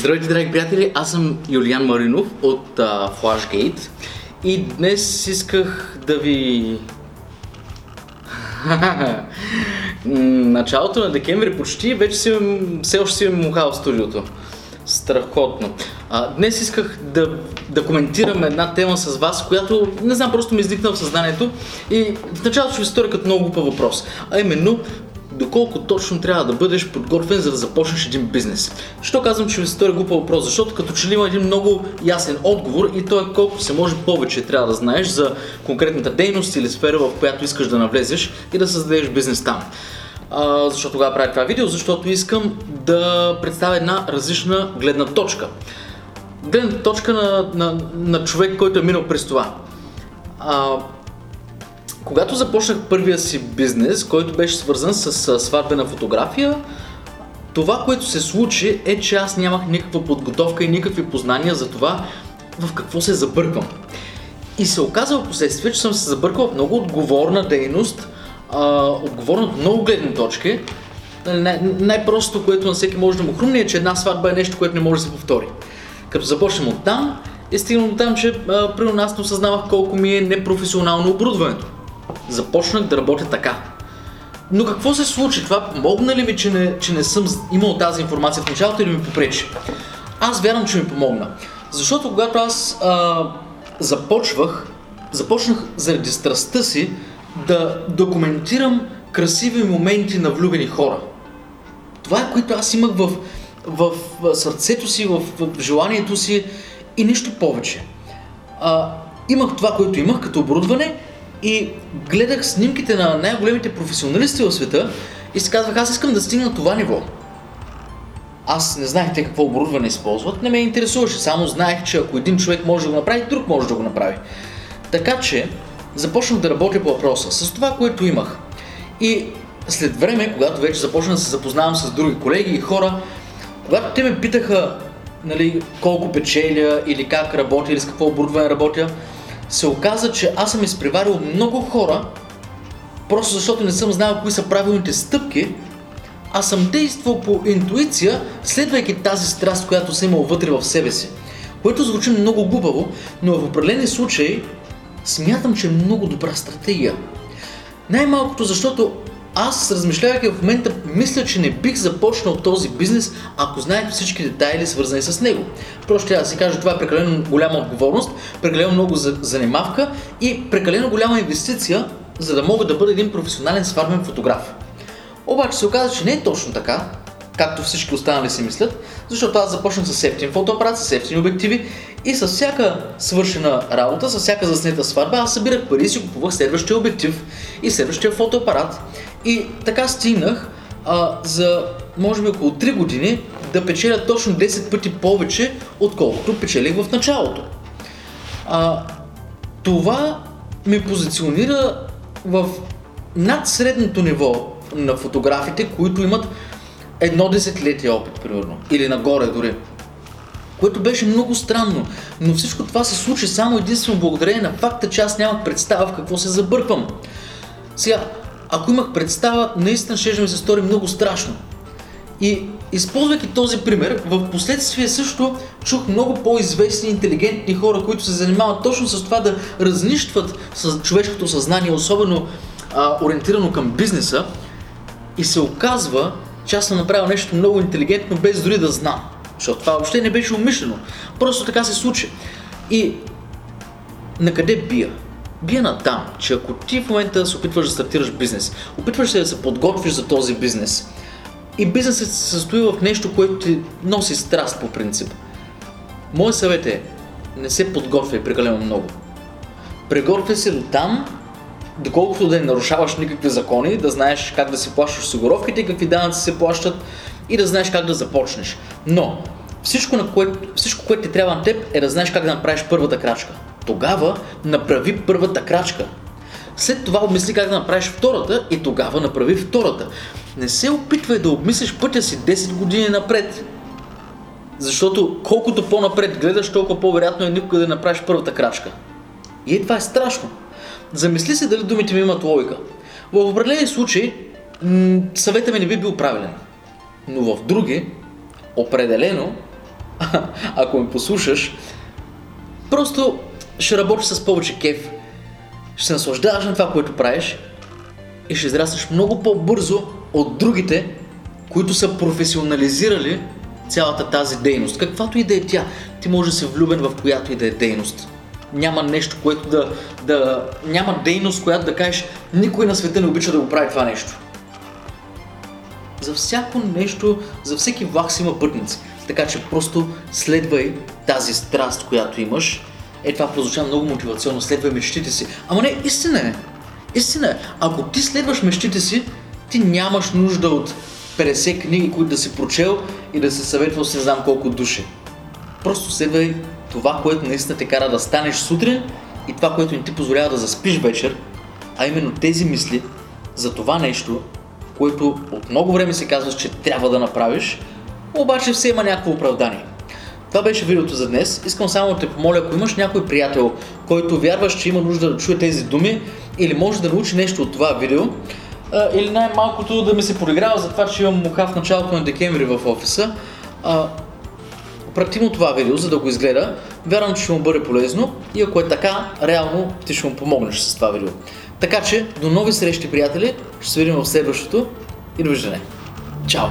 Здравейте, драги приятели! Аз съм Юлиан Маринов от uh, Flashgate и днес исках да ви... Началото на декември почти, вече си, все още си муха в студиото. Страхотно. А, днес исках да, да коментирам една тема с вас, която не знам, просто ми издихна в съзнанието и в началото ще ви стори като много глупа въпрос. А именно, доколко точно трябва да бъдеш подготвен, за да започнеш един бизнес. Що казвам, че се стори глупа въпрос? Защото като че ли има един много ясен отговор и то е колко се може повече трябва да знаеш за конкретната дейност или сфера, в която искаш да навлезеш и да създадеш бизнес там. А, защо тогава правя това видео? Защото искам да представя една различна гледна точка. Гледна точка на, на, на човек, който е минал през това. А, когато започнах първия си бизнес, който беше свързан с сватбена фотография, това, което се случи е, че аз нямах никаква подготовка и никакви познания за това в какво се забърквам. И се оказа в последствие, че съм се забъркал в много отговорна дейност, а, отговорна от много гледни точки. Нали, най- най-простото, което на всеки може да му хрумне е, че една сватба е нещо, което не може да се повтори. Като започнем от там, е стигнал до там, че при нас не осъзнавах колко ми е непрофесионално оборудването започнах да работя така. Но какво се случи? Това помогна ли ми, че не, че не съм имал тази информация в началото или ми попречи? Аз вярвам, че ми помогна. Защото когато аз а, започвах, започнах заради страстта си да документирам красиви моменти на влюбени хора. Това е което аз имах в, в, в сърцето си, в, в желанието си и нищо повече. А, имах това, което имах като оборудване и гледах снимките на най-големите професионалисти в света и си казвах, аз искам да стигна това ниво. Аз не знаех те какво оборудване използват, не ме интересуваше, само знаех, че ако един човек може да го направи, друг може да го направи. Така че започнах да работя по въпроса с това, което имах. И след време, когато вече започнах да се запознавам с други колеги и хора, когато те ме питаха нали, колко печеля или как работя или с какво оборудване работя, се оказа, че аз съм изпреварил много хора, просто защото не съм знал кои са правилните стъпки, а съм действал по интуиция, следвайки тази страст, която съм имал вътре в себе си. Което звучи много глупаво, но в определени случаи смятам, че е много добра стратегия. Най-малкото защото аз, размишлявайки в момента, мисля, че не бих започнал този бизнес, ако знаех всички детайли, свързани с него. Просто трябва да си кажа, това е прекалено голяма отговорност, прекалено много занимавка и прекалено голяма инвестиция, за да мога да бъда един професионален свармен фотограф. Обаче се оказа, че не е точно така, както всички останали си мислят, защото аз започнах с ефтин фотоапарат, с ефтини обективи и с всяка свършена работа, с всяка заснета сватба, аз събирах пари и си купувах следващия обектив и следващия фотоапарат. И така стигнах а, за може би около 3 години да печеля точно 10 пъти повече, отколкото печелих в началото. А, това ме позиционира в над средното ниво на фотографите, които имат едно десетилетие опит, примерно, или нагоре дори. Което беше много странно, но всичко това се случи само единствено благодарение на факта, че аз нямах представа в какво се забърквам. Сега, ако имах представа, наистина ще ми се стори много страшно. И използвайки този пример, в последствие също чух много по-известни интелигентни хора, които се занимават точно с това да разнищват с човешкото съзнание, особено а, ориентирано към бизнеса. И се оказва, че аз съм направил нещо много интелигентно, без дори да знам. Защото това въобще не беше умишлено. Просто така се случи. И на къде бия? Бия на там, че ако ти в момента се опитваш да стартираш бизнес, опитваш се да се подготвиш за този бизнес и бизнесът се състои в нещо, което ти носи страст по принцип. Моят съвет е, не се подготвяй прекалено много. Приготвяй се до там, доколкото да не нарушаваш никакви закони, да знаеш как да си плащаш осигуровките, какви данъци се плащат и да знаеш как да започнеш. Но всичко, на което, всичко, което ти трябва на теб е да знаеш как да направиш първата крачка. Тогава направи първата крачка. След това обмисли как да направиш втората и тогава направи втората. Не се опитвай да обмислиш пътя си 10 години напред. Защото колкото по-напред гледаш, толкова по-вероятно е никога да направиш първата крачка. И това е страшно. Замисли се дали думите ми имат логика. В определени случаи м- съвета ми не би бил правилен. Но в други, определено, ако ме послушаш, просто ще работиш с повече кеф, ще се наслаждаваш на това, което правиш и ще израснеш много по-бързо от другите, които са професионализирали цялата тази дейност. Каквато и да е тя, ти можеш да си влюбен в която и да е дейност. Няма нещо, което да, да... Няма дейност, която да кажеш, никой на света не обича да го прави това нещо. За всяко нещо, за всеки влак си има пътници. Така че просто следвай тази страст, която имаш. Е, това прозвуча много мотивационно. Следвай мечтите си. Ама не, истина е. Истина е. Ако ти следваш мечтите си, ти нямаш нужда от 50 книги, които да си прочел и да се съветва с не знам колко души. Просто следвай това, което наистина те кара да станеш сутрин и това, което не ти позволява да заспиш вечер, а именно тези мисли за това нещо, което от много време се казваш, че трябва да направиш, обаче все има някакво оправдание. Това беше видеото за днес. Искам само да те помоля, ако имаш някой приятел, който вярваш, че има нужда да чуе тези думи или може да научи нещо от това видео, или най-малкото да ми се подиграва за това, че имам муха в началото на декември в офиса, прати му това видео, за да го изгледа. Вярвам, че ще му бъде полезно и ако е така, реално ти ще му помогнеш с това видео. Така че, до нови срещи, приятели, ще се видим в следващото и довиждане. Чао!